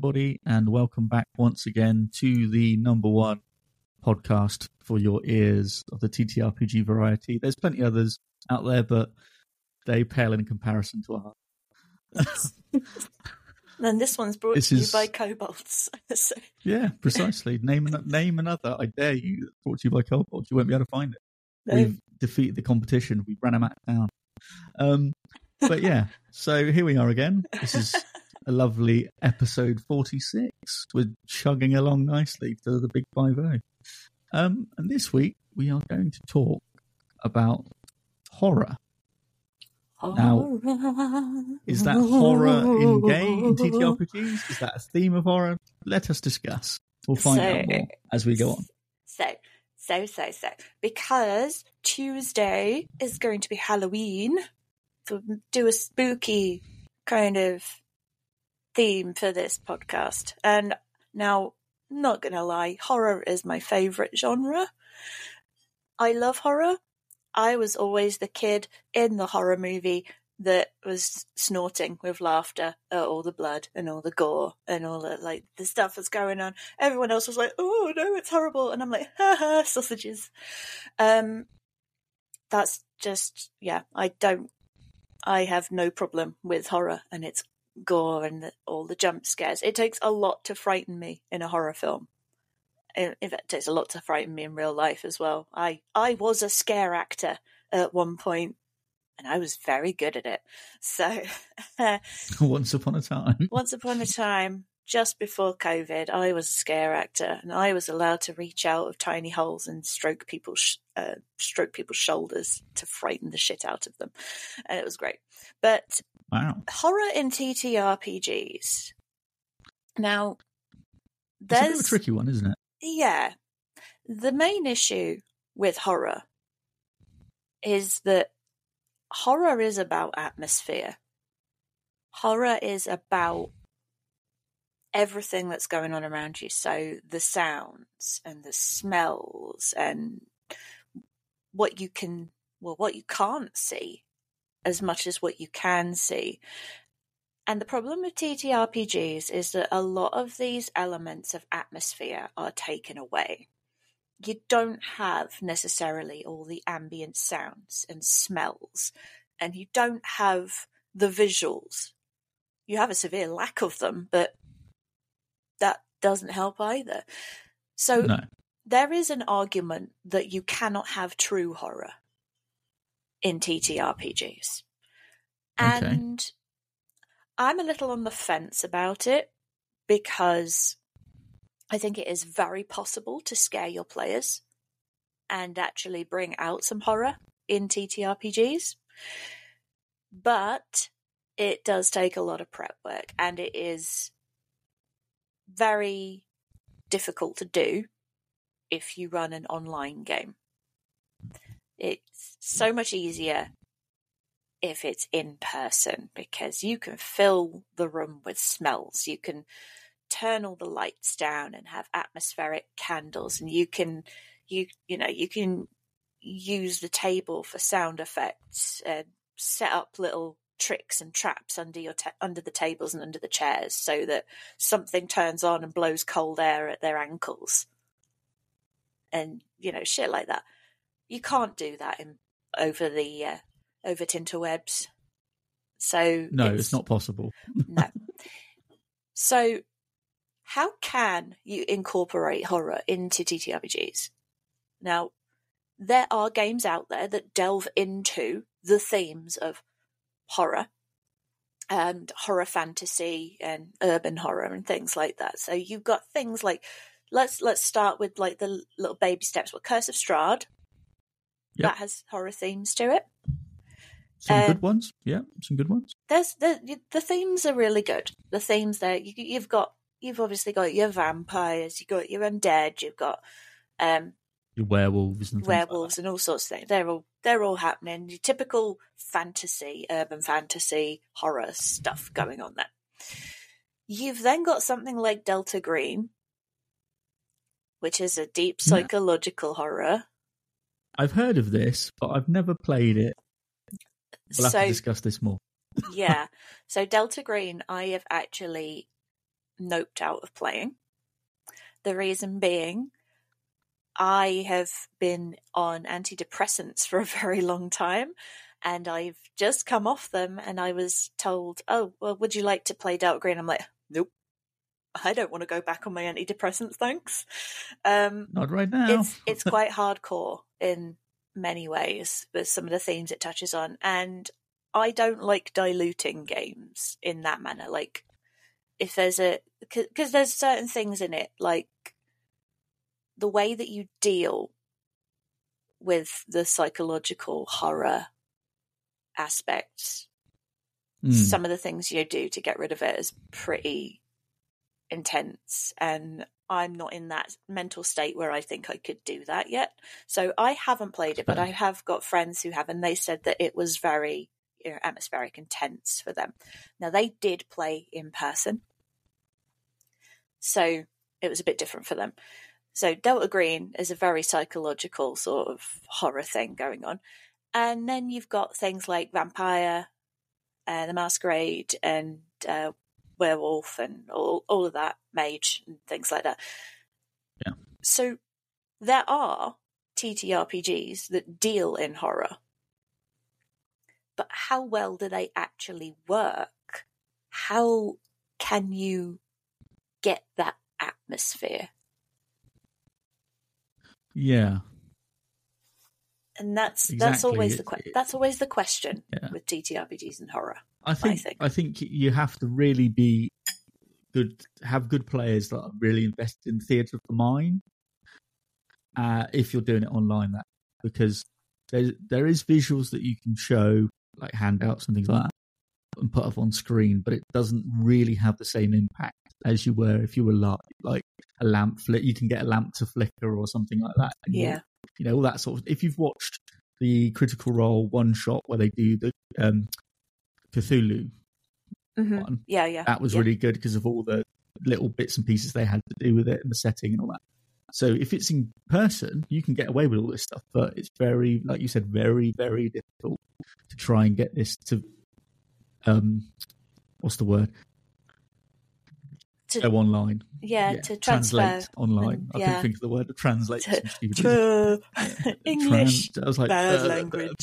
Everybody, and welcome back once again to the number one podcast for your ears of the TTRPG variety. There's plenty others out there, but they pale in comparison to ours. then this one's brought This to you by Kobolds. so, yeah, precisely. name name another. I dare you. Brought to you by Cold You won't be able to find it. no, We've defeated the competition. We ran a match down. Um, but yeah, so here we are again. This is a lovely episode 46. We're chugging along nicely to the big 5 Um, and this week we are going to talk about horror. Now, Is that horror in game in TTRPGs? Is that a theme of horror? Let us discuss. We'll find out more as we go on. So, so, so, so. Because Tuesday is going to be Halloween, so do a spooky kind of theme for this podcast. And now, not gonna lie, horror is my favourite genre. I love horror. I was always the kid in the horror movie that was snorting with laughter at all the blood and all the gore and all the like the stuff that's going on. Everyone else was like, "Oh no, it's horrible," and I'm like, "Ha ha, sausages." Um, that's just yeah. I don't. I have no problem with horror and its gore and the, all the jump scares. It takes a lot to frighten me in a horror film. In in fact, it takes a lot to frighten me in real life as well. I I was a scare actor at one point, and I was very good at it. So. Once upon a time. Once upon a time, just before COVID, I was a scare actor, and I was allowed to reach out of tiny holes and stroke people's sh- uh, stroke people's shoulders to frighten the shit out of them, and it was great. But Wow. horror in TTRPGs. Now, It's a bit of a tricky one, isn't it? yeah, the main issue with horror is that horror is about atmosphere. Horror is about everything that's going on around you. So the sounds and the smells and what you can, well, what you can't see as much as what you can see. And the problem with TTRPGs is that a lot of these elements of atmosphere are taken away. You don't have necessarily all the ambient sounds and smells, and you don't have the visuals. You have a severe lack of them, but that doesn't help either. So No. there is an argument that you cannot have true horror in TTRPGs. Okay. And I'm a little on the fence about it because I think it is very possible to scare your players and actually bring out some horror in TTRPGs. But it does take a lot of prep work and it is very difficult to do if you run an online game. It's so much easier if it's in person because you can fill the room with smells. You can turn all the lights down and have atmospheric candles and you can you you know you can use the table for sound effects and set up little tricks and traps under your ta- under the tables and under the chairs so that something turns on and blows cold air at their ankles. And you know shit like that. You can't do that in over the uh, over tinterwebs. So No, it's, not possible. no. So how can you incorporate horror into ttrpgs now there are games out there that delve into the themes of horror and horror fantasy and urban horror and things like that. So you've got things like let's let's start with like the little baby steps. What Curse of Strahd Yep. that has horror themes to it. Some Uh, good ones. Yeah, some good ones. There's the the themes are really good. The themes there you, you've got you've obviously got your vampires, you've got your undead, you've got um Your werewolves and things like werewolves and all sorts of things. They're all they're all happening. Your typical fantasy, urban fantasy, horror stuff going on there. You've then got something like Delta Green, which is a deep Yeah. psychological horror. I've heard of this, but I've never played it. We'll have so to discuss this more. yeah. So Delta Green, I have actually noped out of playing. The reason being, I have been on antidepressants for a very long time and I've just come off them and I was told, oh, well, would you like to play Dark Green? I'm like, nope. I don't want to go back on my antidepressants, thanks. Um, Not right now. it's it's quite hardcore in many ways with some of the themes it touches on, and I don't like diluting games in that manner. Like if there's a because there's certain things in it, like the way that you deal with the psychological horror aspects. Mm. Some of the things you do to get rid of it is pretty intense and I'm not in that mental state where I think I could do that yet. So I haven't played it, but I have got friends who have, and they said that it was very you know, atmospheric and tense for them. Now they did play in person, so it was a bit different for them. So Delta Green is a very psychological sort of horror thing going on, and then you've got things like Vampire, uh, The Masquerade, and uh, werewolf and all, all of that, mage and things like that. Yeah. So there are TTRPGs that deal in horror. But how well do they actually work? How can you get that atmosphere? Yeah. And that's that's Exactly. always the que- it- that's always the question Yeah. with TTRPGs and horror. I think think. I think you have to really be good, have good players that are really invested in theatre of the mind. Uh, if you're doing it online, that because there there is visuals that you can show like handouts and things like that and put up on screen, but it doesn't really have the same impact as you were if you were like like a lamp flick. You can get a lamp to flicker or something like that. Yeah. you know all that sort of. If you've watched the Critical Role one shot where they do the um, Cthulhu Mhm. one, Yeah, yeah. that was yeah. really good because of all the little bits and pieces they had to do with it and the setting and all that. So if it's in person, you can get away with all this stuff, but it's very, like you said, very, very difficult to try and get this to, um, what's the word? To- Go online. yeah, Yeah, to transfer translate online. and- I yeah. couldn't think of the word. Translate. To- some stupid- to English. trans- I was like, bad uh, language.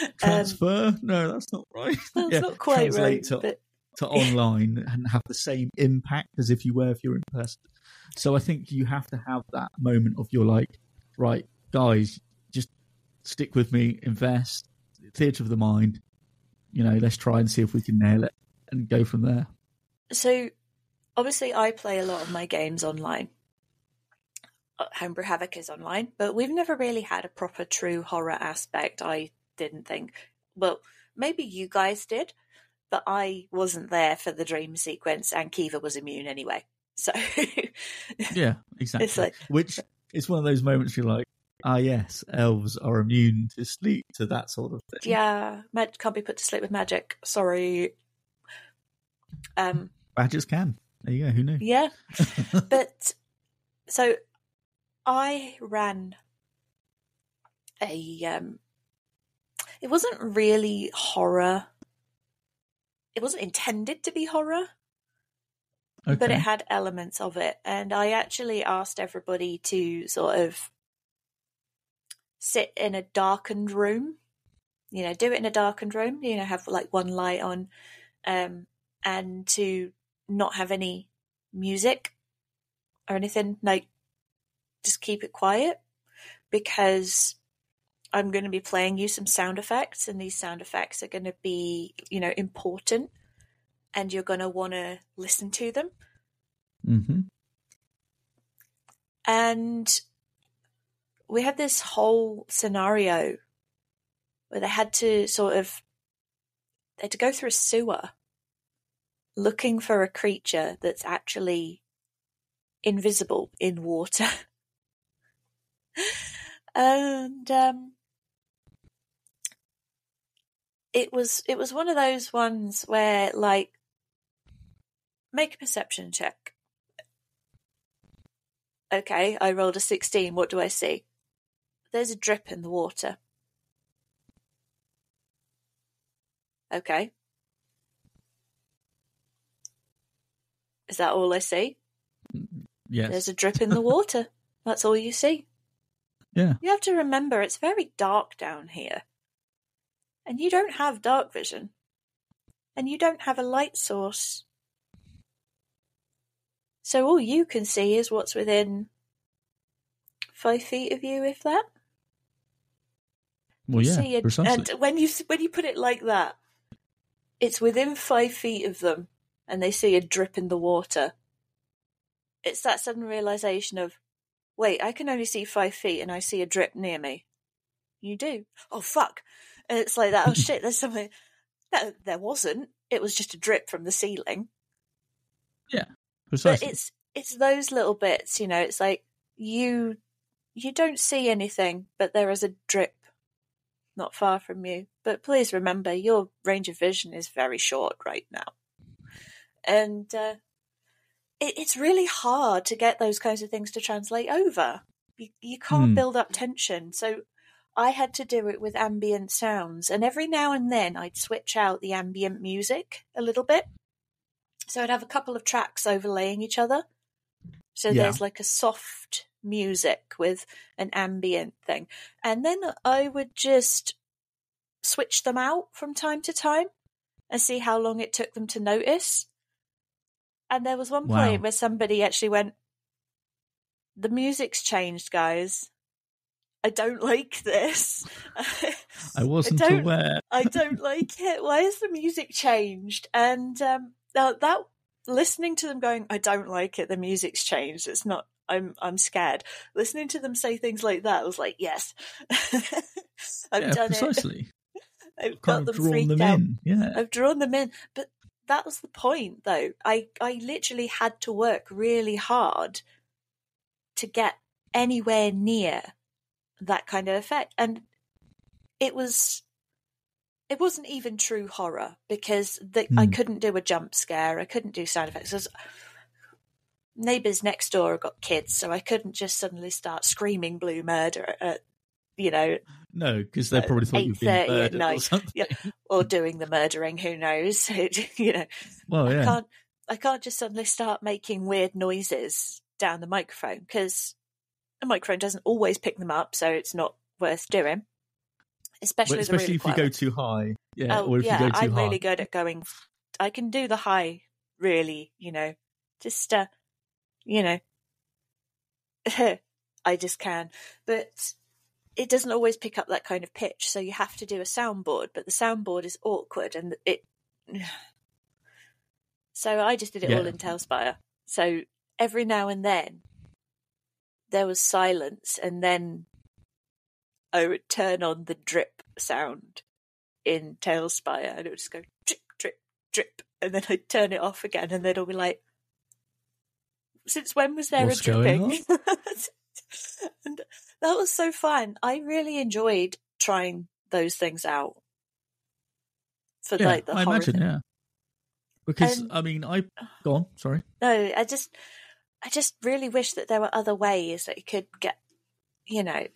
uh, Um, transfer? no, that's not right. That's Yeah, not quite translate right, to but to online and have the same impact as if you were if you're in person. So I think you have to have that moment of you're like, right, guys, just stick with me, invest, theatre of the mind. You know, let's try and see if we can nail it and go from there. So, obviously, I play a lot of my games online. Uh, Homebrew Havoc is online, but we've never really had a proper true horror aspect. I didn't think. Well, maybe you guys did, but I wasn't there for the dream sequence, and Kiva was immune anyway. So, Yeah, exactly. It's like- Which is one of those moments you're like, ah, yes, elves are immune to sleep, to that sort of thing. yeah, mag- can't be put to sleep with magic. Sorry. Um, Badgers can. There you go. Who knew? yeah, but so I ran a um it wasn't really horror it wasn't intended to be horror okay. but it had elements of it and i actually asked everybody to sort of sit in a darkened room you know do it in a darkened room you know have like one light on um and to not have any music or anything like just keep it quiet because I'm going to be playing you some sound effects, and these sound effects are going to be, you know, important, and you're going to want to listen to them. Mm-hmm. And we had this whole scenario where they had to sort of they had to go through a sewer looking for a creature that's actually invisible in water. and um it was it was one of those ones where like make a perception check okay i rolled a 16 what do i see there's a drip in the water okay Is that all I see? Yes. There's a drip in the water. That's all you see. Yeah. You have to remember it's very dark down here. And you don't have dark vision. And you don't have a light source. So all you can see is what's within five feet of you, if that. Well, yeah, see it, precisely. and when you when you put it like that, it's within five feet of them, and they see a drip in the water. It's that sudden realization of, wait, I can only see five feet, and I see a drip near me. You do. Oh fuck! And it's like that. Oh shit! There's something. No, there wasn't. It was just a drip from the ceiling. Yeah. But it's it's those little bits, you know. It's like you you don't see anything, but there is a drip not far from you. But please remember, your range of vision is very short right now, and uh, it, it's really hard to get those kinds of things to translate over. You, you can't Hmm. build up tension, so. I had to do it with ambient sounds, and every now and then I'd switch out the ambient music a little bit. So I'd have a couple of tracks overlaying each other. So Yeah. there's like a soft music with an ambient thing. And then I would just switch them out from time to time and see how long it took them to notice. And there was one Wow. point where somebody actually went, The music's changed, guys. I don't like this. I wasn't don't- aware. I don't like it. Why has the music changed? And um, that, that listening to them going, I don't like it. The music's changed. It's not. I'm I'm scared. Listening to them say things like that, I was like, yes, I've yeah, done precisely. it. I've got them drawn freaked them out. in. Yeah. I've drawn them in, but that was the point, though. I I literally had to work really hard to get anywhere near that kind of effect, and it was it wasn't even true horror because the, I Hmm. couldn't do a jump scare. I couldn't do sound effects. 'cause neighbors next door have got kids, so I couldn't just suddenly start screaming blue murder at you know No, because they probably thought you'd been 8:30 at murdered or something. Yeah. or doing the murdering. Who knows? you know. Well, I can't I can't just suddenly start making weird noises down the microphone because the microphone doesn't always pick them up, so it's not worth doing. Especially, Well, the really especially if you go too high. Yeah. oh, or if yeah, you go too I'm high. really good at going. I can do the high, really. You know, just uh, you know, I just can, but it doesn't always pick up that kind of pitch. So you have to do a soundboard, but the soundboard is awkward and it. So I just did it all in TaleSpire. So every now and then there was silence, and then I would turn on the drip sound in TaleSpire, and it would just go drip, drip, drip, and then I'd turn it off again, and then it'll be like, "Since when was there What's a dripping?" and that was so fun. I really enjoyed trying those things out for Yeah, like the I horror imagine, thing. yeah. Because And- I mean, I go on. Sorry. No, I just, I just really wish that there were other ways that you could get, you know,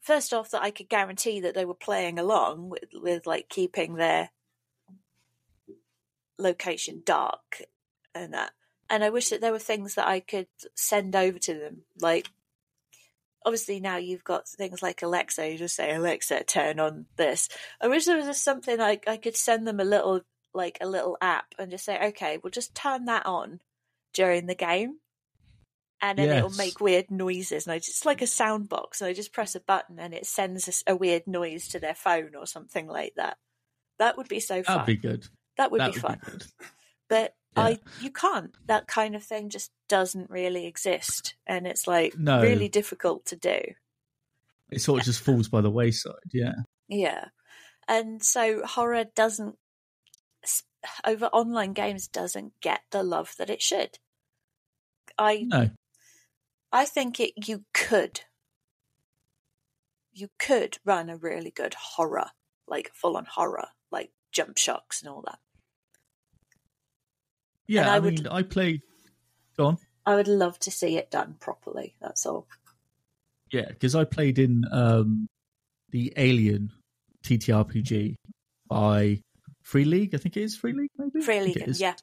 first off that I could guarantee that they were playing along with, with like keeping their location dark and that. And I wish that there were things that I could send over to them, like. Obviously, now you've got things like Alexa. You just say, "Alexa, turn on this." I wish there was just something like I could send them a little, like a little app, and just say, "Okay, we'll just turn that on during the game, and then it'll make weird noises." And I just like a sound box, and I just press a button, and it sends us a weird noise to their phone or something like that. That would be so fun. That'd be good. that would that be would fun. be. But Yeah. I, you can't. That kind of thing just doesn't really exist, and it's like No. really difficult to do. It sort of just falls by the wayside. Yeah. Yeah. And so horror doesn't over online games doesn't get the love that it should. I No. I think it you could you could run a really good horror, like full on horror, like jump shocks and all that. Yeah. And I, I would- I played. Go on. I would love to see it done properly, that's all. Yeah, because I played in um, the Alien TTRPG by Free League. I think it is Free League. Maybe Free League, yeah.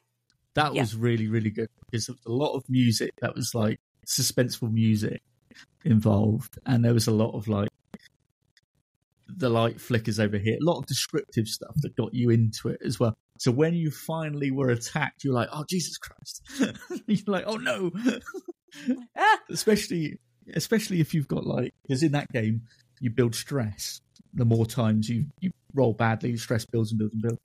That Yeah. was really really good because there was a lot of music that was like suspenseful music involved, and there was a lot of like the light flickers over here, a lot of descriptive stuff that got you into it as well. So when you finally were attacked, you're like, "Oh Jesus Christ!" you're like, "Oh no!" Ah, especially especially if you've got like because in that game you build stress the more times you you roll badly stress builds and builds and builds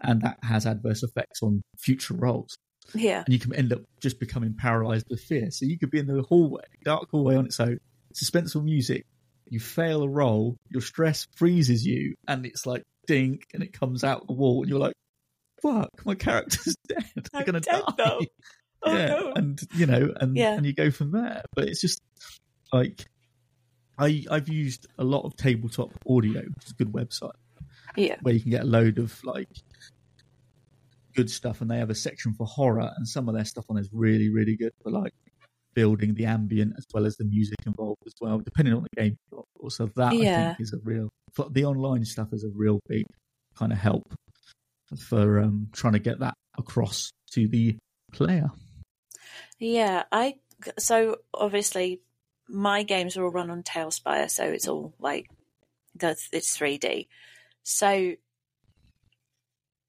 and that has adverse effects on future rolls yeah. and you can end up just becoming paralyzed with fear so you could be in the hallway dark hallway on its own suspenseful music you fail a roll your stress freezes you and it's like dink and it comes out the wall and you're like fuck my character's dead they're I'm gonna dead die now. Oh yeah, no. and you know, and Yeah. and you go from there. But it's just like I I've used a lot of tabletop audio, which is a good website Yeah. where you can get a load of like good stuff, and they have a section for horror, and some of their stuff on is really really good for like building the ambient as well as the music involved as well, depending on the game. Also, that I Yeah. think is a real the online stuff is a real big kind of help for um trying to get that across to the player. Yeah, I so obviously my games are all run on TaleSpire, so it's all like it's 3D. So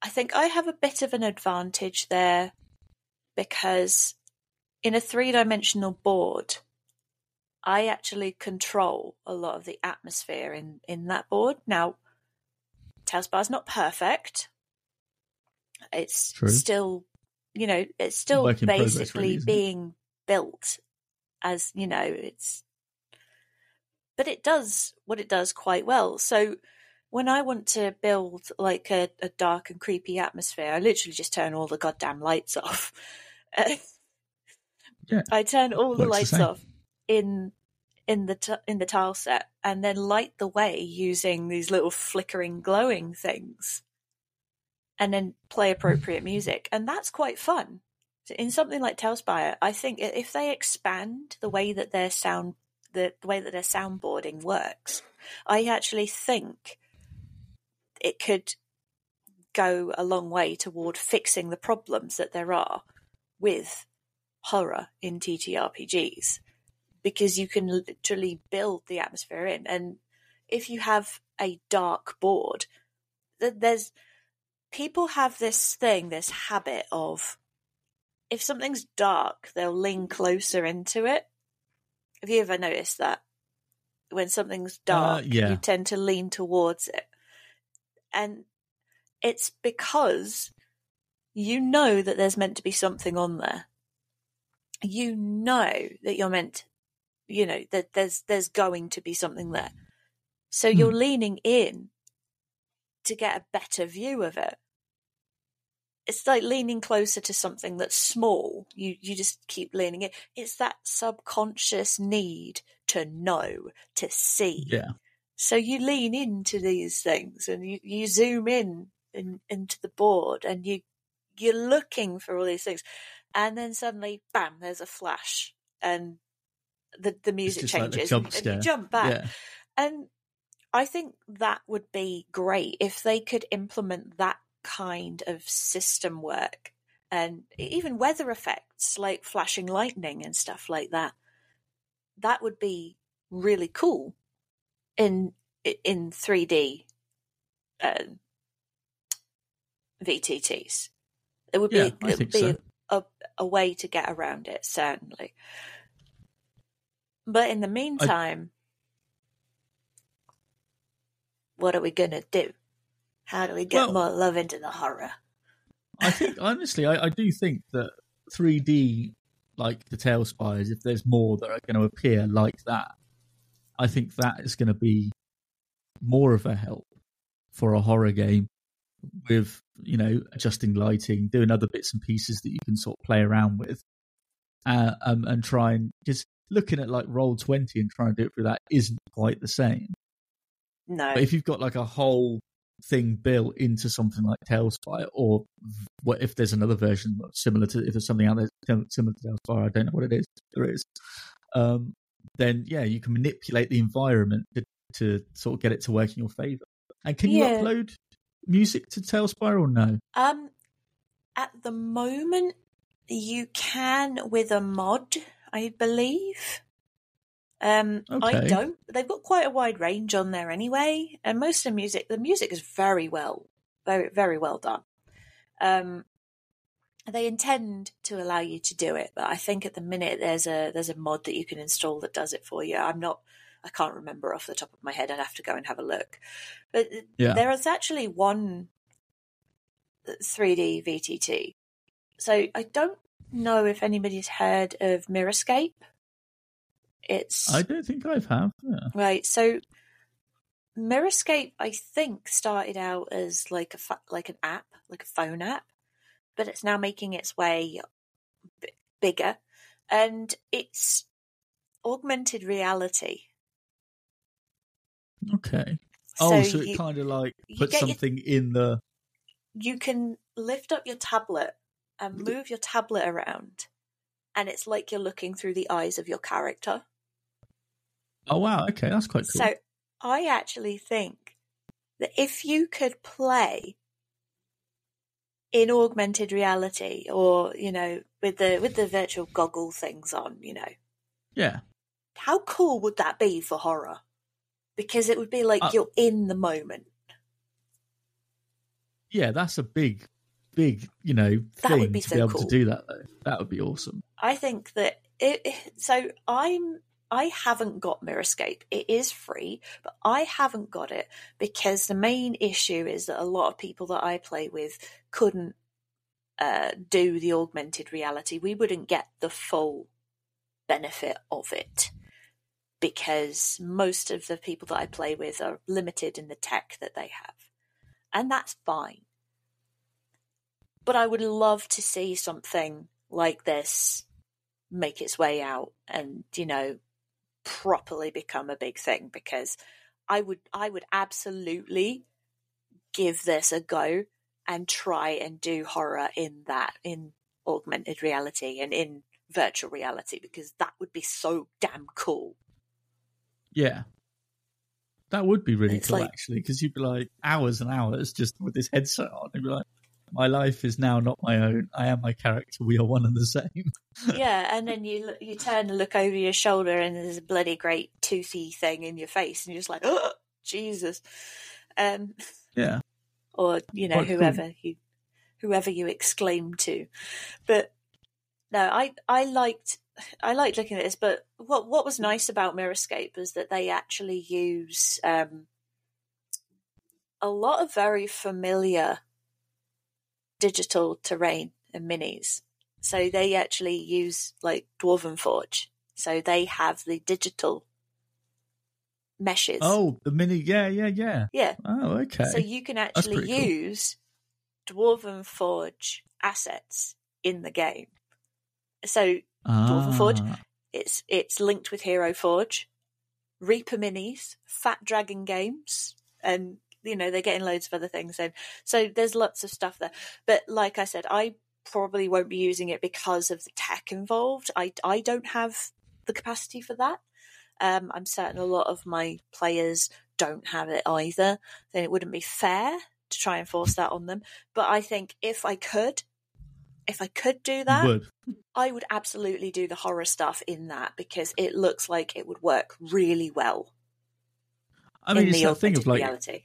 I think I have a bit of an advantage there because in a three-dimensional board, I actually control a lot of the atmosphere in in that board. Now, TaleSpire's not perfect. It's True. still, you know, it's still Work basically really, isn't it? being built as you know it's but it does what it does quite well so when i want to build like a, a dark and creepy atmosphere i literally just turn all the goddamn lights off Yeah. i turn all the the lights same. off in in the t- in the tile set and then light the way using these little flickering glowing things and then play appropriate music. And that's quite fun. In something like TaleSpire, I think if they expand the way that their sound, the, the way that their soundboarding works, I actually think it could go a long way toward fixing the problems that there are with horror in TTRPGs, because you can literally build the atmosphere in, and if you have a dark board, th- there's people have this thing, this habit of if something's dark, they'll lean closer into it. Have you ever noticed that? When something's uh, dark, yeah. you tend to lean towards it. And it's because you know that there's meant to be something on there. You know that you're meant, you know, that there's there's going to be something there. So hmm. you're leaning in to get a better view of it it's like leaning closer to something that's small. You you just keep leaning it. It's that subconscious need to know, to see. Yeah. So you lean into these things and you, you zoom in, in into the board and you you're looking for all these things. And then suddenly bam, there's a flash and the the music just like the changes and, and you jump back. Yeah. And I think that would be great if they could implement that kind of system work and even weather effects like flashing lightning and stuff like that. That would be really cool in in 3D uh, VTTs. It would be Yeah, it would be so. a, a way to get around it certainly. But in the meantime, what are we gonna do? How do we get Well- more love into the horror? I think honestly, I, I do think that 3D, like the TaleSpires, if there's more that are going to appear like that, I think that is going to be more of a help for a horror game with you know adjusting lighting, doing other bits and pieces that you can sort of play around with, uh, um, and try and just looking at like Roll20 and trying to do it through that isn't quite the same. No, But if you've got like a whole thing built into something like TaleSpire, or what if there's another version similar to if there's something out there similar to TaleSpire, I don't know what it is. There is. Um, then yeah, you can manipulate the environment to, to sort of get it to work in your favor. And can you upload music to TaleSpire or no? Um, at the moment, You can with a mod, I believe. Um, I don't. They've got quite a wide range on there anyway, and most of the music, the music is very well, very very well done. Um, they intend to allow you to do it, but I think at the minute there's a there's a mod that you can install that does it for you. I'm not. I can't remember off the top of my head. I'd have to go and have a look. But Yeah. there is actually one 3D VTT. So I don't know if anybody's heard of Mirrorscape. It's I don't think I've have. Yeah. right. So Mirrorscape, I think, started out as like a fa- like an app, like a phone app, but it's now making its way b- bigger, and it's augmented reality. Okay. Oh, So so, you- it kind of like puts get your- something in the. you can lift up your tablet and move your tablet around, and it's like you're looking through the eyes of your character. Oh wow! Okay, that's quite cool. So I actually think that if you could play in augmented reality or, you know, with the with the virtual goggle things on, you know, yeah, how cool would that be for horror? Because it would be like Uh, you're in the moment. yeah, that's a big, big, you know, That thing would be to so be able cool. to do that though. That would be awesome. I think that it- so I'm I haven't got Mirrorscape. It is free, but I haven't got it because the main issue is that a lot of people that I play with couldn't uh, do the augmented reality. We wouldn't get the full benefit of it because most of the people that I play with are limited in the tech that they have. And that's fine. But I would love to see something like this make its way out and, you know, properly become a big thing because I would I would absolutely give this a go and try and do horror in that in augmented reality and in virtual reality because that would be so damn cool. Yeah, that would be really It's cool like- actually, because you'd be like hours and hours just with this headset on. You'd be like, my life is now not my own. I am my character. We are one and the same. yeah, and then you you turn and look over your shoulder, and there's a bloody great toothy thing in your face, and you're just like, oh, Jesus, um, Yeah, or you know Quite cool. whoever you whoever you exclaim to. But no, I I liked I liked looking at this. But what what was nice about Mirrorscape was that they actually use um, a lot of very familiar digital terrain and minis. So they actually use like Dwarven Forge. So they have the digital meshes. Oh, the mini. Yeah, yeah, yeah. yeah. Oh, okay. So you can actually pretty cool. use Dwarven Forge assets in the game. So Dwarven Forge. Ah, it's it's linked with Hero Forge, Reaper Minis, Fat Dragon Games, and you know they're getting loads of other things in. So there's lots of stuff there. But like I said, I probably won't be using it because of the tech involved. I I don't have the capacity for that. Um, I'm certain a lot of my players don't have it either. Then it wouldn't be fair to try and force that on them. But I think if I could, if I could do that, would. I would absolutely do the horror stuff in that because it looks like it would work really well I mean, it's the that thing of like, reality.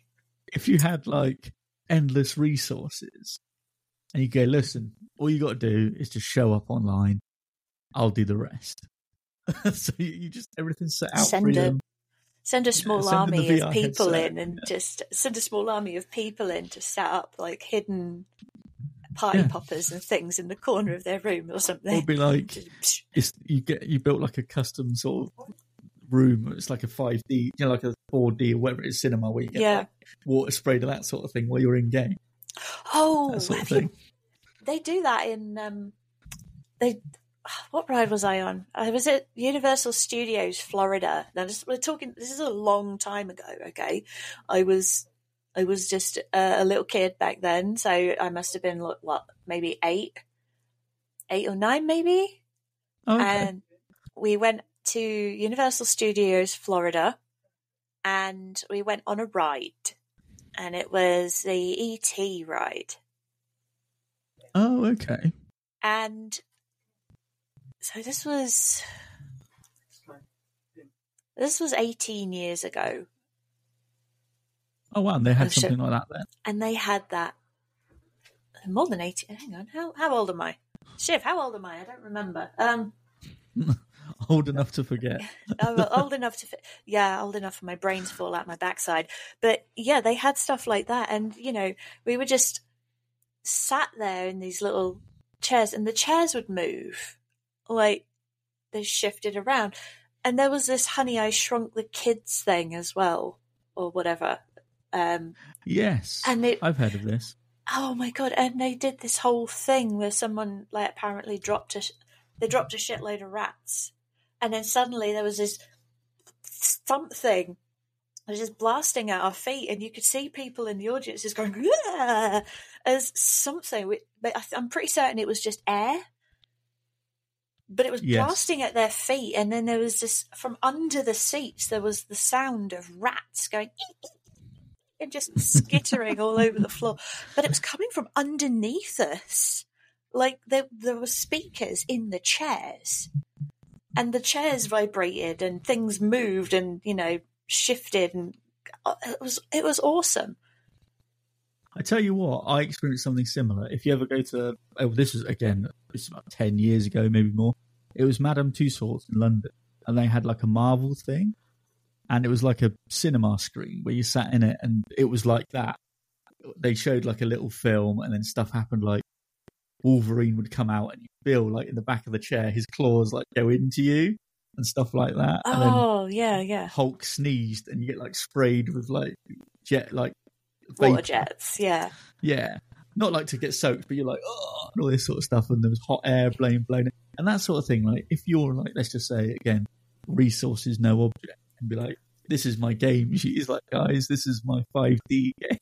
If you had like endless resources and you go, listen, all you got to do is just show up online. I'll do the rest. so you, you just everything's set out Send for a- them. Send a small send army of people headset, in and yeah. just send a small army of people in to set up like hidden party Yeah. poppers and things in the corner of their room or something. be like, you get you built like a custom sort of room. It's like a five D, you know, like a four D or whatever it is cinema where you get Yeah. like water sprayed and that sort of thing while you're in game. Oh, That sort of you thing. they do that in um they what ride was I on? I was at Universal Studios Florida. Now this, we're talking this is a long time ago, okay? I was I was just a, little kid back then, so I must have been what, what maybe 8 8 or 9 maybe. Okay. And we went to Universal Studios Florida and we went on a ride. And it was the ET ride oh, okay. and so this was this was 18 years ago Oh wow, they had something like that then. and they had that more than 18 hang on how how old am i shiv how old am i i don't remember um Old enough to forget. I'm old enough to yeah old enough for my brain to fall out my backside but yeah they had stuff like that and you know we were just sat there in these little chairs and the chairs would move like they shifted around and there was this honey i shrunk the kids thing as well or whatever um Yes, and it I've heard of this. Oh my god! And they did this whole thing where someone like apparently dropped a, they dropped a shitload of rats, and then suddenly there was this something that was just blasting at our feet, and you could see people in the audience just going as something. But I'm pretty certain it was just air, but it was Yes. blasting at their feet, and then there was this from under the seats. There was the sound of rats going. And just skittering all over the floor. But it was coming from underneath us. Like there, there were speakers in the chairs. And the chairs vibrated and things moved and, you know, shifted and uh, it was it was awesome. I tell you what, I experienced something similar. If you ever go to, oh, this is again, is about ten years ago, maybe more. It was Madame Tussauds in London, and they had like a Marvel thing, and it was like a cinema screen where you sat in it, and it was like that. They showed like a little film, and then stuff happened. Like Wolverine would come out, and you feel like in the back of the chair, his claws like go into you, and stuff like that. And then Oh, yeah, yeah. Hulk sneezed, and you get like sprayed with like jet, like Water jets, yeah. Yeah. Not like to get soaked, but you're like, oh, and all this sort of stuff. And there was hot air blowing, blowing. in. And that sort of thing. Like, if you're like, let's just say again, resources, no object, and be like, this is my game. She's like, guys, this is my 5D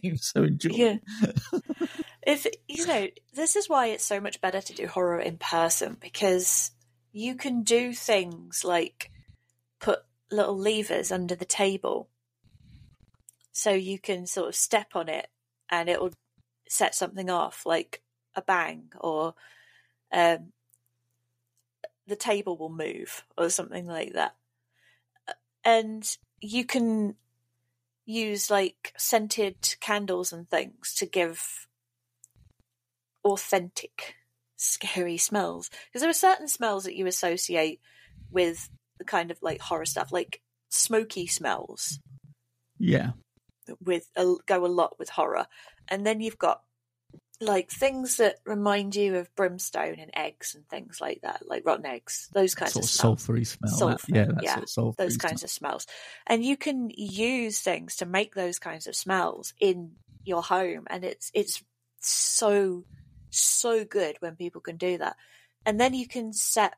game. So enjoy. Yeah. if you know, this is why it's so much better to do horror in person because you can do things like put little levers under the table. So you can sort of step on it and it will set something off like a bang or um, the table will move or something like that. And you can use like scented candles and things to give authentic scary smells because there are certain smells that you associate with the kind of like horror stuff like smoky smells Yeah. with a, go a lot with horror and then you've got like things that remind you of brimstone and eggs and things like that like rotten eggs those kinds Sort of smells sulphury smell. Sulphur, that, yeah, that yeah, sort of those kinds of smells. And you can use things to make those kinds of smells in your home and it's it's so so good when people can do that. And then you can set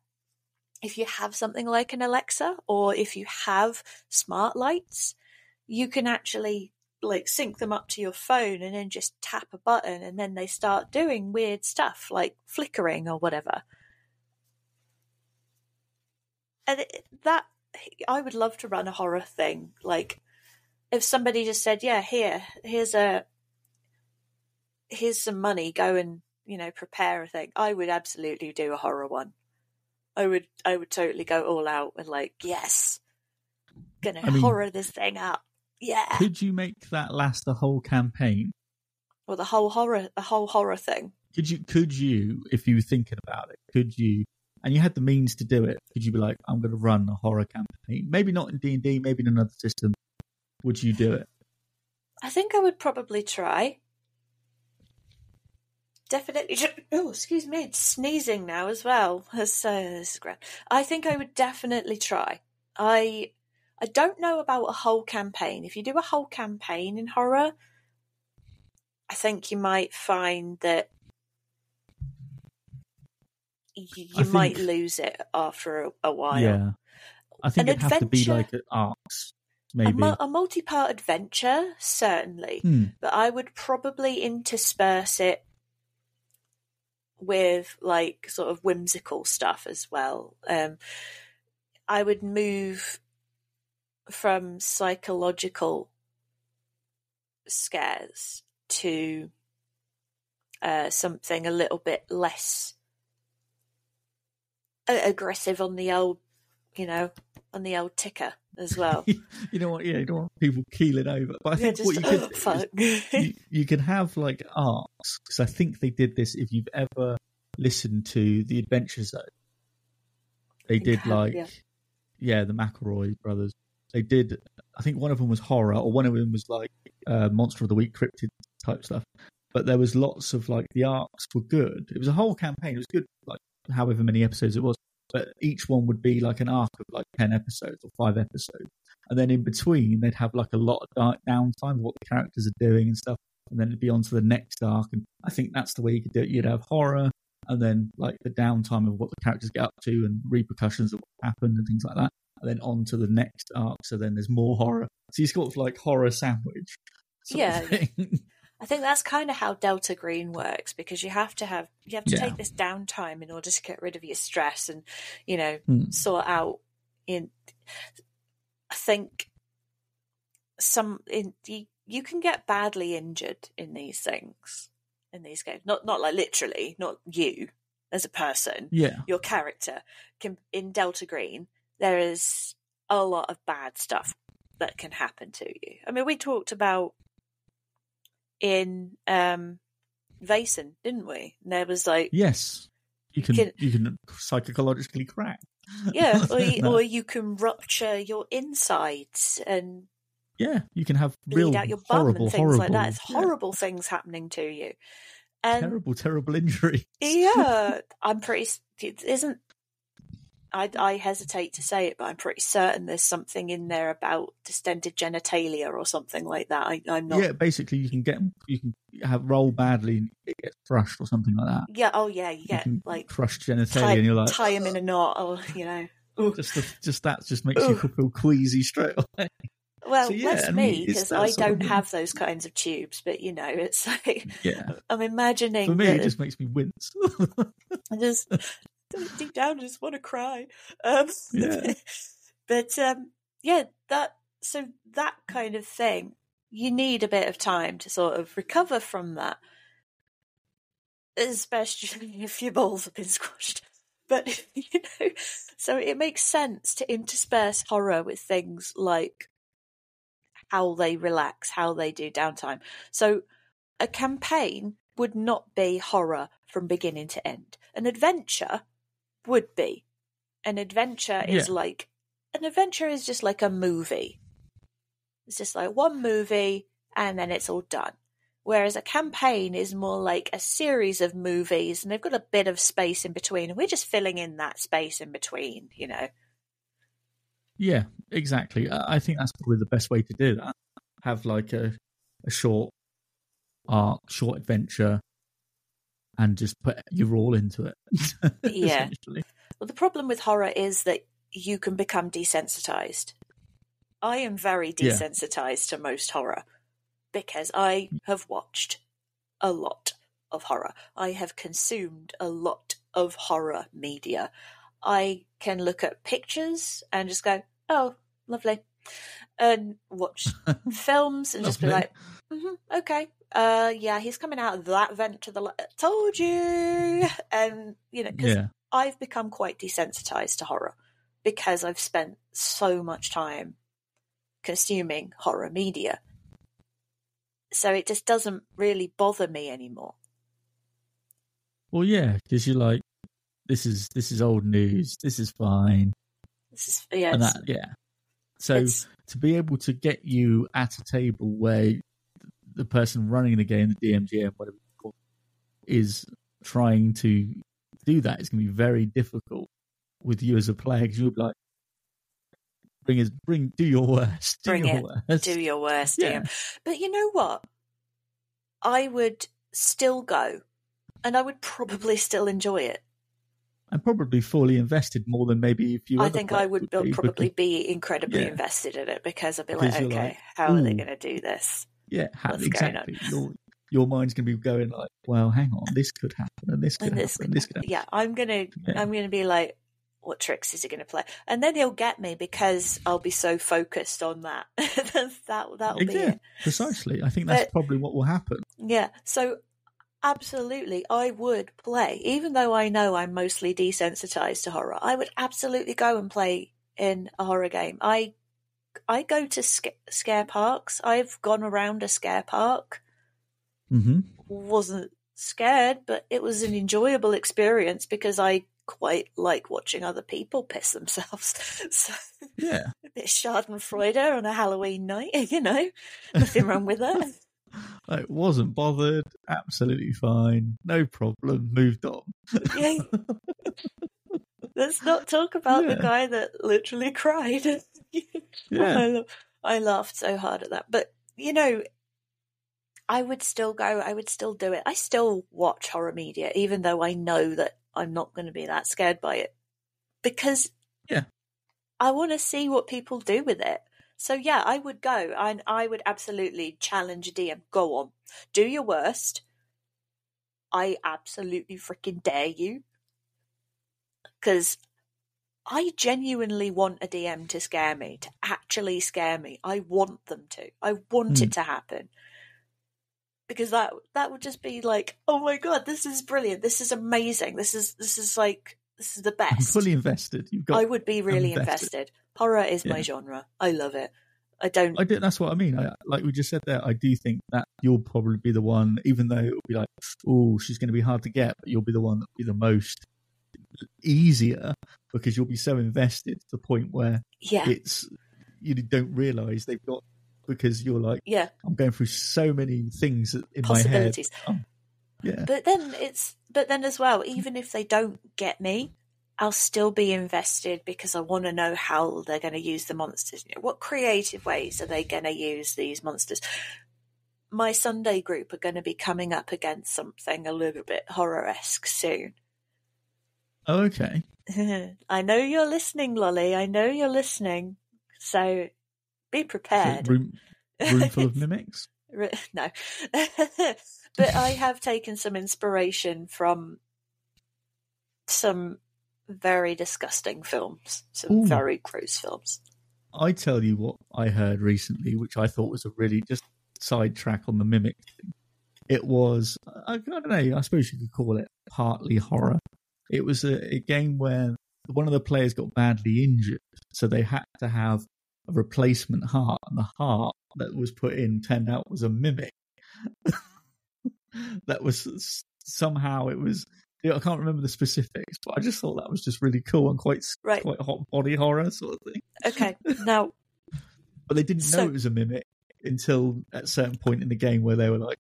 if you have something like an Alexa or if you have smart lights, you can actually like sync them up to your phone and then just tap a button and then they start doing weird stuff like flickering or whatever. And that I would love to run a horror thing. Like if somebody just said, "Yeah, here, here's a here's some money. Go and you know prepare a thing." I would absolutely do a horror one. I would, I would totally go all out and like, yes, gonna I mean- horror this thing up. Yeah, Could you make that last the whole campaign? or the whole horror, the whole horror thing. Could you, could you, if you were thinking about it, could you, and you had the means to do it, could you be like, I'm to run a horror campaign? Maybe not in D and D, maybe in another system. Would you do it? I think I would probably try. Definitely. Oh, excuse me. It's sneezing now as well. That's, uh, this is great. I think I would definitely try. I I don't know about a whole campaign. If you do a whole campaign in horror, I think you might find that you, you might lose it after a, a while. Yeah. I think it'd have to be like an arcs, A, maybe. mu- a multi-part adventure, certainly. Hmm. but I would probably intersperse it with like sort of whimsical stuff as well. Um, I would move from psychological scares to uh, something a little bit less aggressive on the old, you know, on the old ticker as well. you know what? Yeah, you don't want people keeling over. But I yeah, think just what you could oh, fuck. you, you can have like arcs because I think they did this. If you've ever listened to the Adventure Zone, they did have, like yeah. yeah. the McElroy brothers. They did. I think one of them was horror, or one of them was like uh, Monster of the Week, cryptid type stuff. But there was lots of like the arcs were good. It was a whole campaign. It was good, like however many episodes it was. But each one would be like an arc of like ten episodes or five episodes and then in between they'd have like a lot of downtime of what the characters are doing and stuff, and then it'd be on to the next arc. And I think that's the way you could do it. You'd have horror, and then like the downtime of what the characters get up to and repercussions of what happened and things like that, and then on to the next arc. So then there's more horror. So you've got like horror sandwich. Yeah. I think that's kind of how Delta Green works because you have to have you have to Yeah. take this downtime in order to get rid of your stress and you know Hmm. sort out in I think some in you, you can get badly injured in these things in these games not not like literally not you as a person yeah, your character can in Delta Green there is a lot of bad stuff that can happen to you. I mean, we talked about in um Vason, didn't we? And there was like yes, you can Can- you can psychologically crack. yeah, or you, No. or you can rupture your insides and yeah, you can have bleed real out your bum horrible, and things horrible, like that. It's yeah, horrible things happening to you. And terrible, terrible injury. yeah, I'm pretty. It isn't. I, I hesitate to say it, but I'm pretty certain there's something in there about distended genitalia or something like that. I, I'm not. Yeah, basically you can get you can have roll badly and it gets crushed or something like that. Yeah, Oh yeah. You get can like crushed genitalia tie, and you're like tie him in a knot, or you know. Ooh. just the, just that just makes you feel queasy straight away. Well, So, yeah, that's I mean, me because I don't have those kinds of tubes. But you know, it's like Yeah, I'm imagining for me that it just makes me wince. I just deep down, I just want to cry. Um, Yeah. but um, yeah, that so that kind of thing, you need a bit of time to sort of recover from that, especially if your balls have been squashed. But you know, so it makes sense to intersperse horror with things like how they relax, how they do downtime. So a campaign would not be horror from beginning to end. An adventure would be. An adventure is Yeah. like an adventure is just like a movie. It's just like one movie and then it's all done. Whereas a campaign is more like a series of movies and they've got a bit of space in between and we're just filling in that space in between, you know. yeah, exactly. I I think that's probably the best way to do that. Have like a a short arc, short adventure, and just put your all into it. Yeah. Well, the problem with horror is that you can become desensitized. I am very Yeah. desensitized to most horror because I have watched a lot of horror. I have consumed a lot of horror media. I can look at pictures and just go, oh, lovely. And watch films and just be like, hmm okay, uh, yeah, he's coming out of that vent to the. Le- Told you, and you know, because Yeah, I've become quite desensitized to horror because I've spent so much time consuming horror media. So it just doesn't really bother me anymore. well, yeah, because you're like, this is this is old news. This is fine, This is yeah, that yeah. So it's- to be able to get you at a table where the person running the game, the DMGM, whatever it's called, is trying to do that, it's going to be very difficult with you as a player because you'll be like, bring us, bring, do your worst, do Bring your it. worst. do your worst, Yeah. DM. But you know what? I would still go, and I would probably still enjoy it. I'm probably fully invested more than maybe if you. I think I players would be, probably be incredibly Yeah. invested in it because I'd be Because like, okay, like, how are they going to do this? Yeah, ha- what's going on. exactly. Your your mind's going to be going like, well, hang on, this could happen, and this could And happen, this, and this could happen. yeah, I'm gonna, Yeah. I'm gonna be like, what tricks is he gonna play? And then he'll get me because I'll be so focused on that. that that'll be yeah, it. precisely. I think that's But- probably what will happen. Yeah. So absolutely, I would play, even though I know I'm mostly desensitized to horror. I would absolutely go and play in a horror game. I I go to sc- scare parks. I've gone around a scare park. Mm-hmm. Wasn't scared, but it was an enjoyable experience because I quite like watching other people piss themselves. So Yeah. a bit Schadenfreude on a Halloween night, you know, nothing wrong with that. I wasn't bothered. Absolutely fine. No problem. Moved on. Yeah. Let's not talk about the guy that literally cried. Yeah. I, lo- I laughed so hard at that. But, you know, I would still go, I would still do it. I still watch horror media, even though I know that I'm not going to be that scared by it. Because Yeah. I want to see what people do with it. So, yeah, I would go. And I would absolutely challenge a DM. Go on. Do your worst. I absolutely freaking dare you. Because I genuinely want a DM to scare me, to actually scare me. I want them to. I want Hmm. it to happen. Because that that would just be like, oh my god, this is brilliant. This is amazing. This is this is like this is the I'm best. fully invested. You've got. I would be really invested. invested. Horror is my genre. I love it. I don't. I do, that's what I mean. I, like we just said there, I do think that you'll probably be the one, even though it'll be like, oh, she's going to be hard to get, but you'll be the one that'll be the most easier because you'll be so invested to the point where yeah, it's you don't realize they've got because you're like, yeah. I'm going through so many things in my head. Possibilities. Um, yeah, But then it's but then as well, even if they don't get me, I'll still be invested because I want to know how they're going to use the monsters. You know, what creative ways are they going to use these monsters? My Sunday group are going to be coming up against something a little bit horror esque soon. oh, okay. I know you're listening, Lolly. I know you're listening. So be So prepared. room, room full of mimics. No. but I have taken some inspiration from some very disgusting films, some Ooh. very gross films. I tell you what I heard recently, which I thought was a really just sidetrack on the mimic thing. It was, I, I don't know, I suppose you could call it partly horror. It was a, a game where one of the players got badly injured, so they had to have a replacement heart, and the heart that was put in turned out was a mimic. that was somehow it was. I can't remember the specifics, but I just thought that was just really cool and quite Right. quite hot body horror sort of thing Okay, now, but they didn't know it was a mimic until at a certain point in the game where they were like,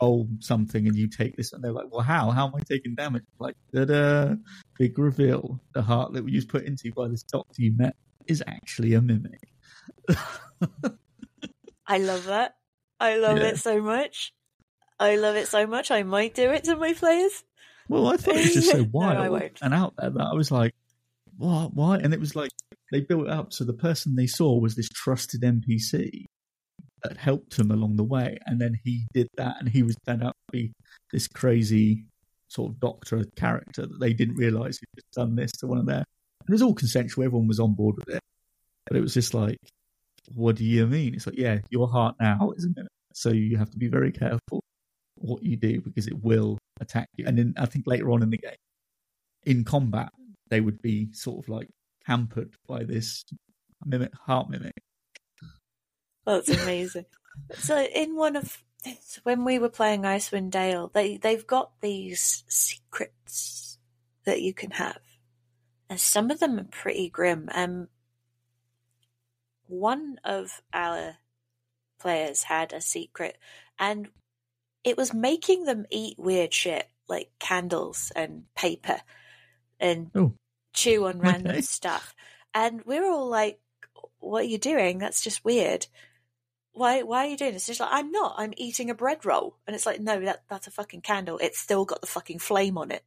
"Oh, something," and you take this, and they're like, "Well, how? How am I taking damage?" Like, da big reveal: the heart that you was put into by this doctor you met is actually a mimic. I love that. I love Yeah. it so much. I love it so much. I might do it to my players. Well, I thought it was just so wild won't. and out there that I was like, "What? Why?" And it was like they built it up so the person they saw was this trusted NPC that helped him along the way, and then he did that, and he was then up to be this crazy sort of doctor character that they didn't realize he'd just done this to one of their. It was all consensual; everyone was on board with it, but it was just like, "What do you mean?" It's like, "Yeah, your heart now is a mimic, so you have to be very careful what you do because it will attack you." And then I think later on in the game, in combat, they would be sort of like hampered by this mimic heart mimic. That's amazing. so in one of when we were playing Icewind Dale, they they've got these secrets that you can have, and some of them are pretty grim. Um, one of our players had a secret, and it was making them eat weird shit like candles and paper and Oh. chew on random Okay. stuff. And we're all like, "What are you doing? That's just weird." why why are you doing this? She's like, I'm not. I'm eating a bread roll. And it's like, no, that that's a fucking candle. It's still got the fucking flame on it.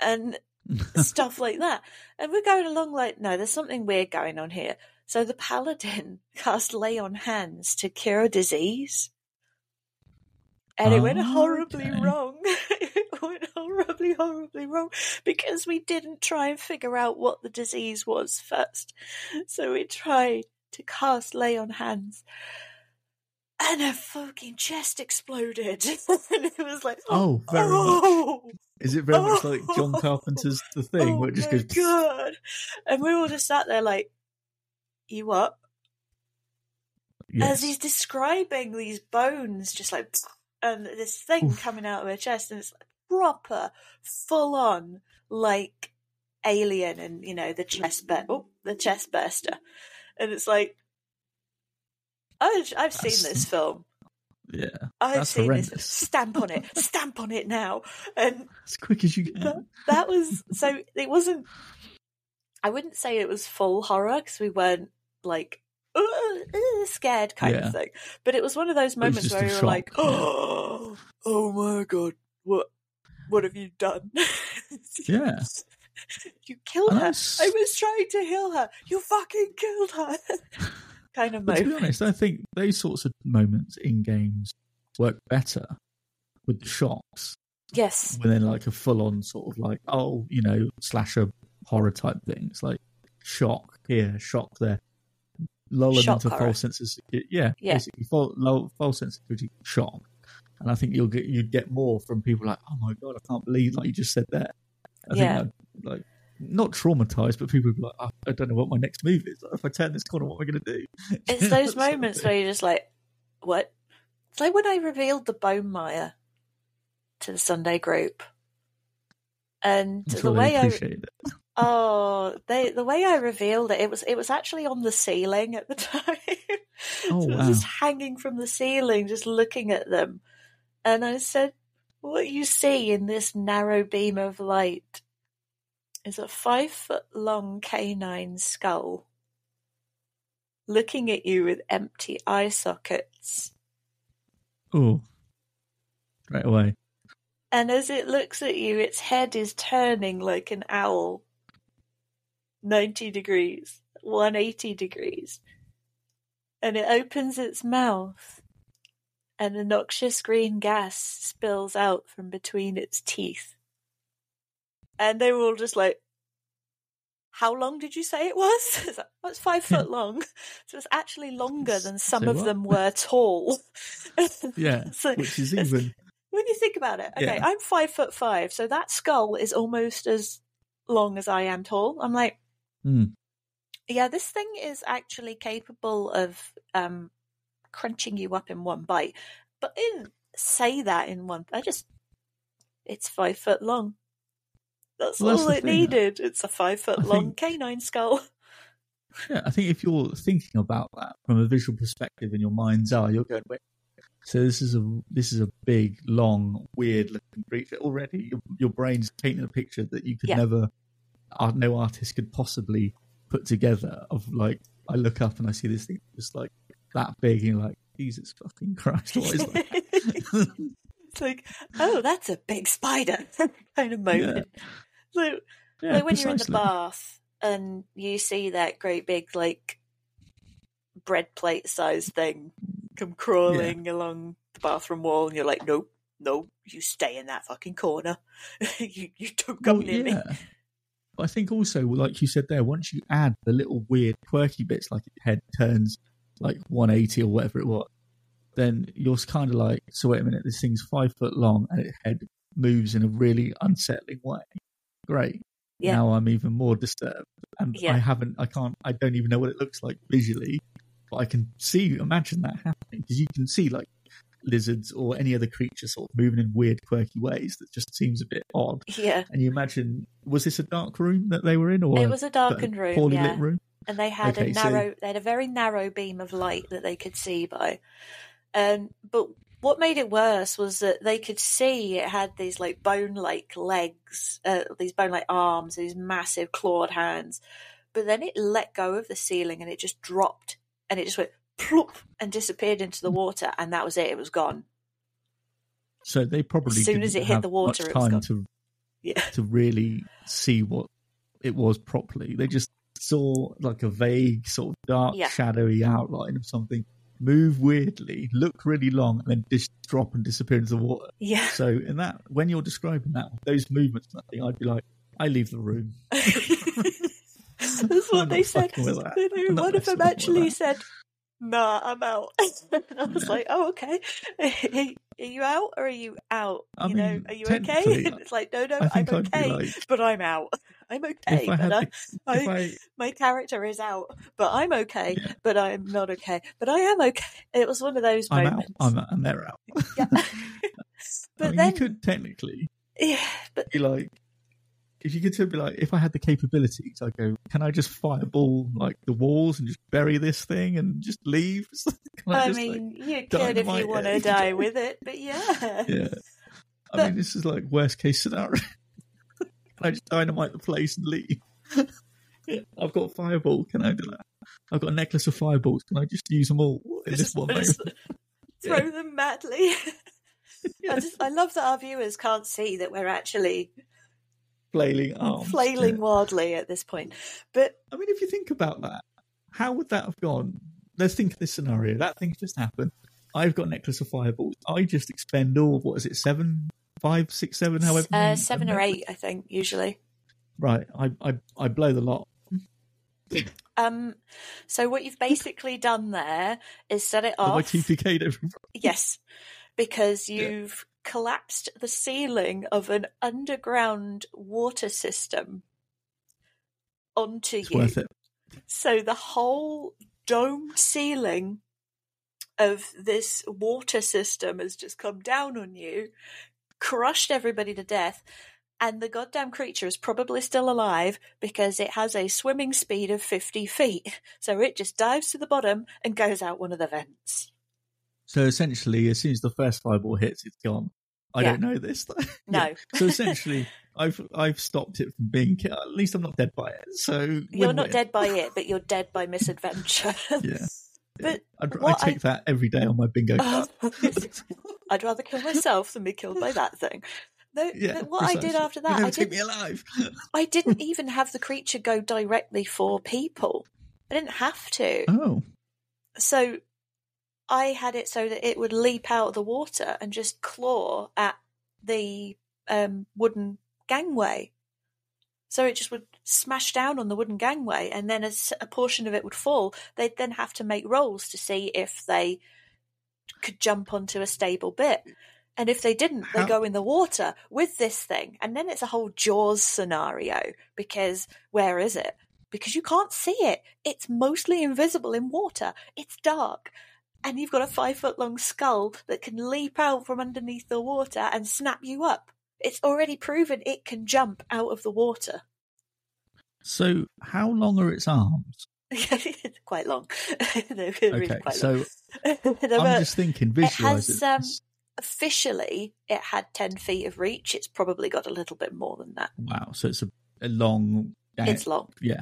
And stuff like that. And we're going along like, no, there's something weird going on here. So the paladin cast lay on hands to cure a disease. And it went Oh, horribly okay. wrong. it went horribly, horribly wrong because we didn't try and figure out what the disease was first. So we tried to cast lay on hands and her fucking chest exploded. and it was like, Oh, oh very oh. much. oh, Is it very much like John Carpenter's The Thing, oh where it just my goes? god! And we all just sat there like, you what? Yes. As he's describing these bones, just like, and this thing Oof. coming out of her chest, and it's like proper, full on, like alien, and you know the chest bur- oh, the chest burster, and it's like, I've, I've seen this film. Yeah, I've seen horrendous. this. Stamp on it. Stamp on it now. And as quick as you that, can. that was so. It wasn't. I wouldn't say it was full horror because we weren't like "Ugh, ugh," scared kind Yeah. of thing. But it was one of those moments where you were shock. like, "Oh, oh my god, what, what have you done?" Yeah. you killed And her. that's- I was trying to heal her. You fucking killed her. kind of But to be honest, I think those sorts of moments in games work better with the shocks Yes. when they're like a full on sort of like, oh, you know, slasher horror type things like shock here, shock there. Lull them Shock into horror. false sense of security. Yeah, Yeah. basically false, false sense of security, shock. And I think you'll get you'd get more from people like, oh my god, I can't believe like you just said that. I Yeah. think like not traumatized, but people would be like, oh, I don't know what my next move is. If I turn this corner, what am I going to do? It's those moments where you're just like, what? It's like when I revealed the bone mire to the Sunday group. And I'm the sure way I appreciate it. Oh they the way I revealed it, it was it was actually on the ceiling at the time. Oh, so it was wow. just hanging from the ceiling, just looking at them. And I said, What you see in this narrow beam of light is a five foot long canine skull looking at you with empty eye sockets. Oh, right away. And as it looks at you, its head is turning like an owl 90 degrees, 180 degrees. And it opens its mouth, and a noxious green gas spills out from between its teeth. And they were all just like, How long did you say it was? It's like, "Oh, it's five foot long. So it's actually longer than some So of what? them were tall. Yeah, So which is even when you think about it, okay, Yeah. I'm five foot five, so that skull is almost as long as I am tall. I'm like, Hmm. yeah, this thing is actually capable of um, crunching you up in one bite. But I didn't say that in one. I just, it's five foot long. That's Well, all it thing. needed. It's a five foot I long think- canine skull. Yeah, I think if you're thinking about that from a visual perspective in your mind's eye, you're going, wait. So this is a this is a big, long, weird looking creature. Already, your, your brain's painting a picture that you could Yeah. never, no artist could possibly put together. Of like, I look up and I see this thing just like that big, and you're like, Jesus fucking Christ, what is that? it's like, oh, that's a big spider kind of moment. So yeah, like when you're in the bath and you see that great big like bread plate sized thing come crawling along the bathroom wall and you're like nope no, you stay in that fucking corner you, you don't come Well, near me yeah. But I think also, like you said there, once you add the little weird quirky bits, like its head turns like 180 or whatever it was, then you're kind of like, so wait a minute, this thing's five foot long and its head moves in a really unsettling way. Great. Yeah. Now I'm even more disturbed. And Yeah. I haven't, I can't, I don't even know what it looks like visually, but I can see, imagine that happening because you can see like lizards or any other creature sort of moving in weird, quirky ways that just seems a bit odd. yeah And you imagine, was this a dark room that they were in, or it was a darkened room poorly yeah lit room? and they had Okay, a so- narrow they had a very narrow beam of light that they could see by um but what made it worse was that they could see it had these like bone like legs uh, these bone like arms these massive clawed hands but then it let go of the ceiling and it just dropped and it just went plop and disappeared into the water and that was it it was gone So they probably As soon didn't as it hit the water, it was gone. to yeah to really see what it was properly. They just saw like a vague, sort of dark, Yeah. shadowy outline of something move weirdly, look really long, and then just drop and disappear into the water. yeah So in that, when you're describing that, those movements, and that thing, I'd be like, I leave the room. that's I'm what they said fucking with that. You know, I'm not one of them actually said nah, I'm out. I was like, oh, okay. Are you out or are you out? I you know, are you okay? And it's like, no, no, I I'm think I'd be okay, like, but I'm out. I'm okay, I but I, I, I, my character is out, but I'm okay, Yeah. but I'm not okay, but I am okay. It was one of those I'm out, moments. I'm out, and they're out. Yeah. I but mean, then, you could technically yeah, but be like, if you could still be like, if I had the capabilities, I go, can I just fireball like the walls and just bury this thing and just leave? Can I just, like- mean, you could if you want to die with it, but yeah. yeah. I But- mean, this is like worst case scenario. Can I just dynamite the place and leave? yeah, I've got a fireball. Can I do that? I've got a necklace of fireballs. Can I just use them all in this one moment? throw them madly. I just I love that our viewers can't see that we're actually Flailing arms. flailing wildly at this point. But I mean, if you think about that, how would that have gone? Let's think of this scenario. That thing's just happened. I've got a necklace of fireballs. I just expend all, what is it, seven, five, six, seven, however uh, seven or eight, I think, usually. Right. I, I, I blow the lot. Um, so what you've basically done there is set it Have I off. TPK'd everybody? Yes, because you've collapsed the ceiling of an underground water system onto It's you. So the whole domed ceiling of this water system has just come down on you, crushed everybody to death, and the goddamn creature is probably still alive because it has a swimming speed of 50 feet. So it just dives to the bottom and goes out one of the vents. So essentially, as soon as the first fireball hits, it's gone. I Yeah. don't know this. No. So essentially, I've I've stopped it from being killed. At least I'm not dead by it. So You're not dead by it, but you're dead by misadventure. Yeah. But I'd, I take that every day on my bingo card. I'd rather kill myself than be killed by that thing. No, yeah. what I did after that, I take did me alive. I didn't even have the creature go directly for people. I didn't have to. oh, So I had it so that it would leap out of the water and just claw at the um, wooden gangway. So it just would smash down on the wooden gangway, and then as a portion of it would fall, they'd then have to make rolls to see if they could jump onto a stable bit. And if they didn't, they go in the water with this thing. And then it's a whole Jaws scenario because where is it? Because you can't see it. It's mostly invisible in water. It's dark. And you've got a five foot long skull that can leap out from underneath the water and snap you up. It's already proven it can jump out of the water. so how long are its arms? it's quite long. They're really Okay, quite so long. I'm just thinking, it has um, officially it had ten feet of reach. It's probably got a little bit more than that. Wow, so it's a, a long. It's long. yeah.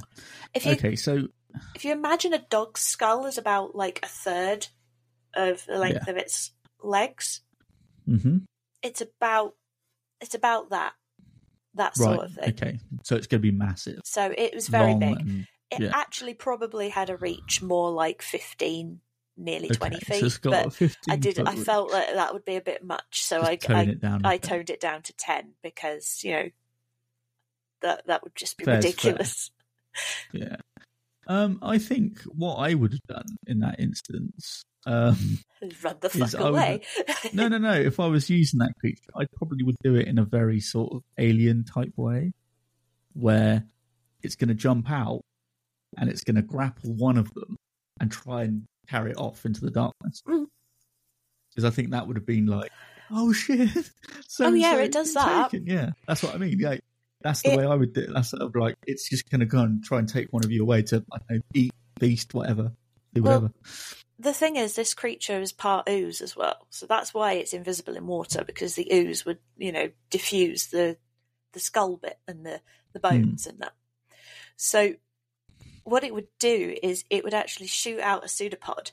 If you Okay, so if you imagine a dog's skull is about like a third of the length of its legs, hmm it's about it's about that that right. sort of thing. Okay, so it's going to be massive, So it was very long, big. and It actually probably had a reach more like fifteen, nearly twenty feet. So but 15 I did. I reach. felt like that would be a bit much, so Just I tone I, it down. I toned it down to ten because you know that that would just be Fair's fair. ridiculous. Yeah. Um, I think what I would have done in that instance, um, Run the fuck I would- away. no, no, no. If I was using that creature, I probably would do it in a very sort of alien type way, where it's going to jump out and it's going to grapple one of them and try and carry it off into the darkness. Mm. Because I think that would have been like, oh shit! so Oh, yeah, it does that. Taken. Yeah, that's what I mean. Yeah, that's the It- way I would do it. That's sort of like it's just going to go and try and take one of you away to I don't know, eat, feast, whatever, do Well, whatever. The thing is, this creature is part ooze as well, so that's why it's invisible in water because the ooze would, you know, diffuse the the skull bit and the the hmm. bones and that. So, what it would do is it would actually shoot out a pseudopod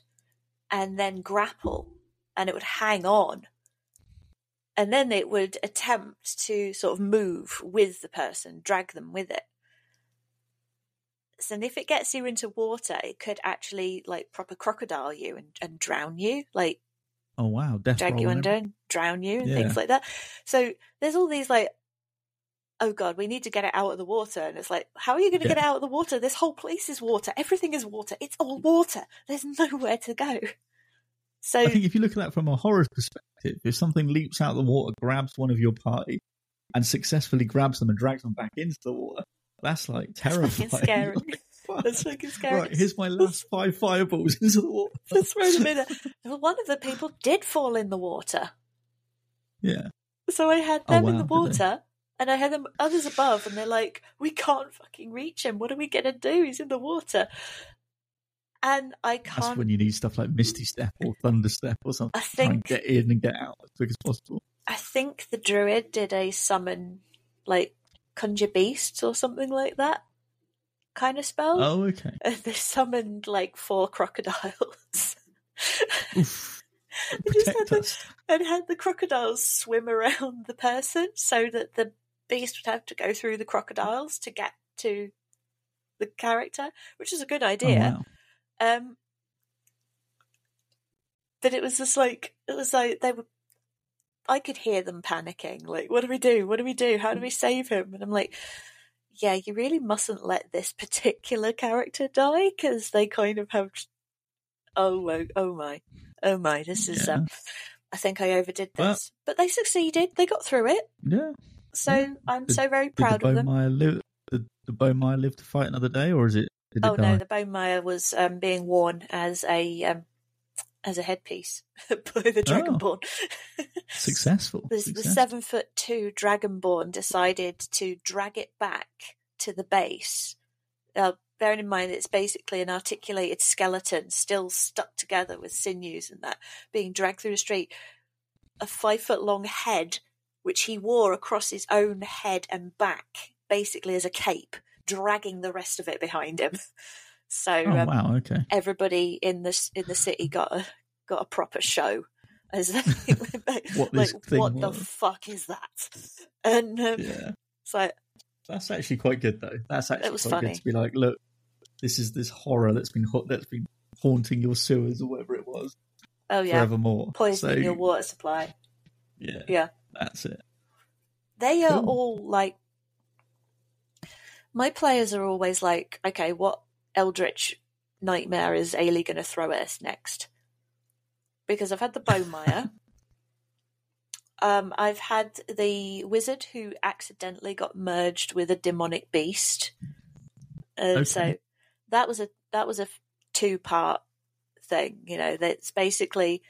and then grapple, and it would hang on, and then it would attempt to sort of move with the person, drag them with it. And if it gets you into water, it could actually like proper crocodile you and, and drown you, like Oh wow, death drag you under and drown you and Yeah. things like that. So there's all these like oh god, we need to get it out of the water. And it's like, how are you going to get it out of the water? This whole place is water. Everything is water. It's all water. There's nowhere to go. So I think if you look at that from a horror perspective, if something leaps out of the water, grabs one of your party, and successfully grabs them and drags them back into the water, that's like That's terrifying. fucking scary. That's fucking scary. Right, here's my last five fireballs into the water. Let's throw them in. it. Well, One of the people did fall in the water. Yeah. So I had Oh, them in the water, and I had them others above, and they're like, "We can't fucking reach him. What are we gonna do? He's in the water." And I can't. when you need stuff like Misty Step or Thunder Step or something. I to Try and think get in and get out as quick as possible. I think the druid did a summon, like conjure beasts or something like that, kind of spell. Oh, okay. And they summoned like four crocodiles. Oof. They just had the- and had the crocodiles swim around the person so that the beast would have to go through the crocodiles to get to the character, which is a good Oh, idea. wow. Um, but it was just like it was like they were. I could hear them panicking. Like, what do we do? What do we do? How do we save him? And I'm like, yeah, you really mustn't let this particular character die because they kind of have. Oh my! Oh my! Oh my! This is. Yeah. Um, I think I overdid this, Well- but they succeeded. They got through it. Yeah. So Yeah. I'm Did- so very proud the of them. Live? Did the Bowmire live to fight another day, or is it? Oh die? no, the bone mire was um, being worn as a um, as a headpiece by the Dragonborn. Successful. the, the seven foot two Dragonborn decided to drag it back to the base. Uh, bearing in mind it's basically an articulated skeleton still stuck together with sinews and that being dragged through the street. A five foot long head, which he wore across his own head and back, basically as a cape, dragging the rest of it behind him. So Oh um, wow. Okay. everybody in the in the city got a got a proper show as they went. What like what the fuck is that? And um, Yeah. it's like That's actually quite good, though. That's actually it was quite funny. good to be like, look, this is this horror that's been ha- that's been haunting your sewers or whatever it was oh yeah, forevermore. poisoning So, your water supply. Yeah, Yeah. that's it. They are Cool. all like my players are always like, okay, what eldritch nightmare is Ailey going to throw at us next? Because I've had the Bowmire. um, I've had the wizard who accidentally got merged with a demonic beast. Uh, So that was a that was a two part thing. You know, that's basically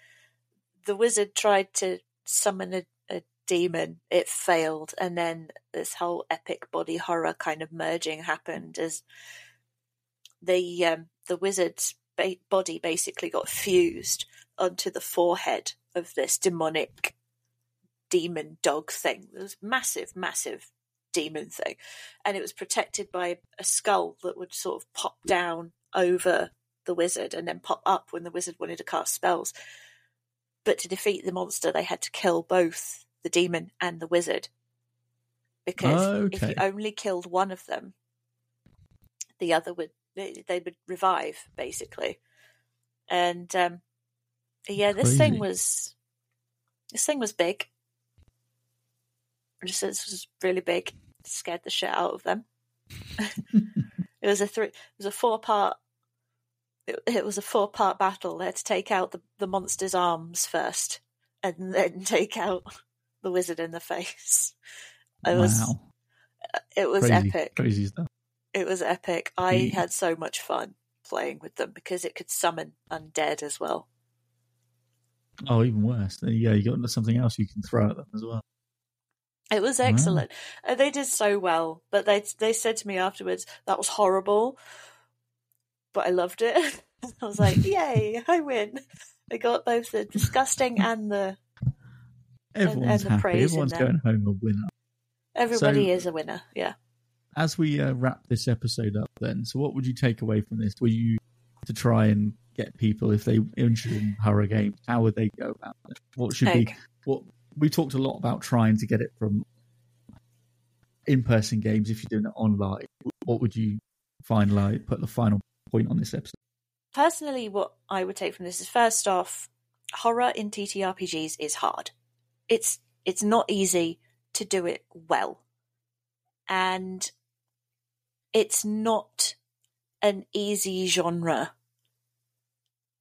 the wizard tried to summon a, a demon, it failed, and then this whole epic body horror kind of merging happened as the um, the wizard's ba- body basically got fused onto the forehead of this demonic demon dog thing. It was massive, massive demon thing, and it was protected by a skull that would sort of pop down over the wizard and then pop up when the wizard wanted to cast spells. But to defeat the monster, they had to kill both the demon and the wizard. Because if you only killed one of them, the other would they, they would revive basically. And um, yeah, this thing was this thing was big. Just This was really big. Scared the shit out of them. It was a three. It was a four part. It, it was a four part battle. They had to take out the, the monster's arms first, and then take out the wizard in the face. It was it was crazy, epic. crazy stuff. It was epic. I Yeah. had so much fun playing with them because it could summon undead as well. Oh, even worse. Yeah, you got something else you can throw at them as well. It was excellent. And they did so well. But they they said to me afterwards, that was horrible. But I loved it. I was like, Yay, I win. I got both the disgusting and the Everyone's and the happy. praise Everyone's going home a winner. everybody So- is a winner. Yeah. As we uh, wrap this episode up, then, so what would you take away from this? Were you to try and get people if they interested in horror games? How would they go about it? What should be what we talked a lot about trying to get it from in-person games if you're doing it online. What would you find like put the final point on this episode? Personally, what I would take from this is first off, horror in TTRPGs is hard. It's it's not easy to do it well. and it's not an easy genre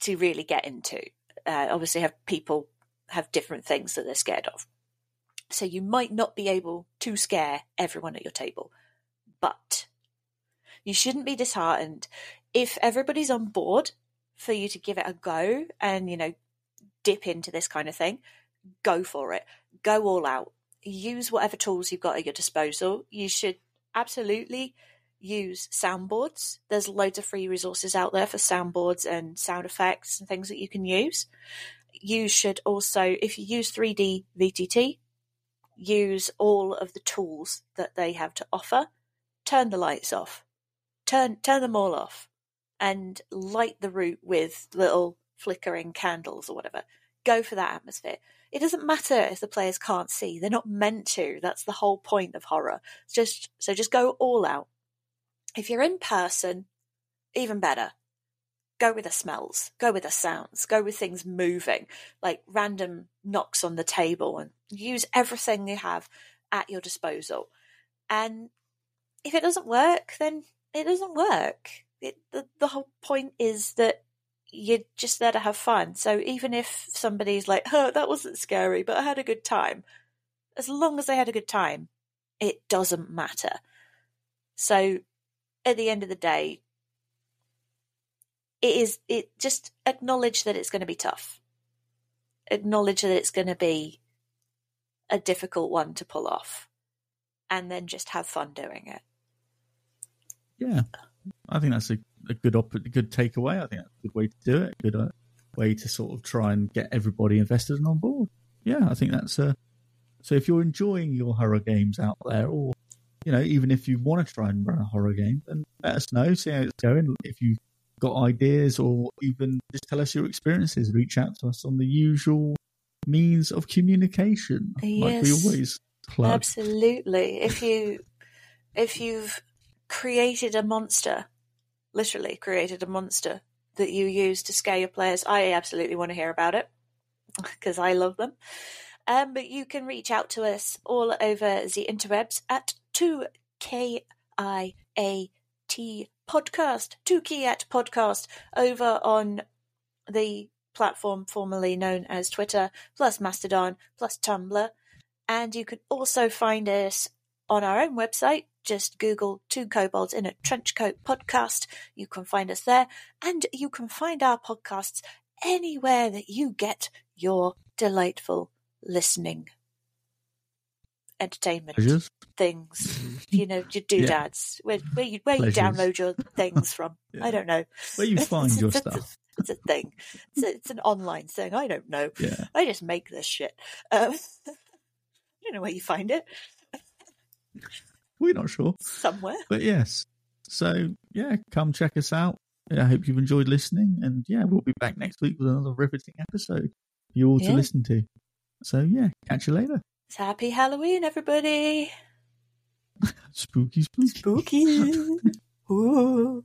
to really get into. Uh, obviously, have people have different things that they're scared of, so you might not be able to scare everyone at your table, but you shouldn't be disheartened if everybody's on board for you to give it a go and you know dip into this kind of thing. Go for it. Go all out. Use whatever tools you've got at your disposal. You should absolutely use soundboards. There's loads of free resources out there for soundboards and sound effects and things that you can use. You should also, if you use 3D VTT, use all of the tools that they have to offer. Turn the lights off. Turn turn them all off and light the room with little flickering candles or whatever. Go for that atmosphere. It doesn't matter if the players can't see; they're not meant to. That's the whole point of horror. Just so just go all out. If you're in person, even better. Go with the smells, go with the sounds, go with things moving, like random knocks on the table, and use everything you have at your disposal. And if it doesn't work, then it doesn't work. It, the, the whole point is that you're just there to have fun. So even if somebody's like, oh, that wasn't scary, but I had a good time, as long as they had a good time, it doesn't matter. So at the end of the day, it is it just acknowledge that it's going to be tough. Acknowledge that it's going to be a difficult one to pull off, and then just have fun doing it. Yeah, I think that's a, a good op- a good takeaway. I think that's a good way to do it. Good uh, way to sort of try and get everybody invested and on board. Yeah, I think that's a. So if you're enjoying your horror games out there, or you know, even if you want to try and run a horror game, then let us know, see how it's going. If you've got ideas or even just tell us your experiences, reach out to us on the usual means of communication. Yes. Like we always plug. Absolutely. If you if you've created a monster, literally created a monster that you use to scare your players, I absolutely want to hear about it because I love them. Um, but you can reach out to us all over the interwebs at 2KIAT podcast, 2KIAT podcast over on the platform formerly known as Twitter, plus Mastodon, plus Tumblr. And you can also find us on our own website. Just Google Two Kobolds in a Trench Coat podcast. You can find us there. And you can find our podcasts anywhere that you get your delightful listening entertainment Pleasures. things. You know, your doodads. Where, where you where Pleasures. you download your things from. Yeah. I don't know. Where you find your a- stuff. It's a thing. It's, a, it's an online thing. I don't know. Yeah. I just make this shit. Um, I don't know where you find it. We're not sure. Somewhere. But yes. So yeah, come check us out. I hope you've enjoyed listening. And yeah, we'll be back next week with another riveting episode for you all to listen to. So yeah, catch you later. Happy Halloween, everybody. Spooky spooky. Spooky. Ooh.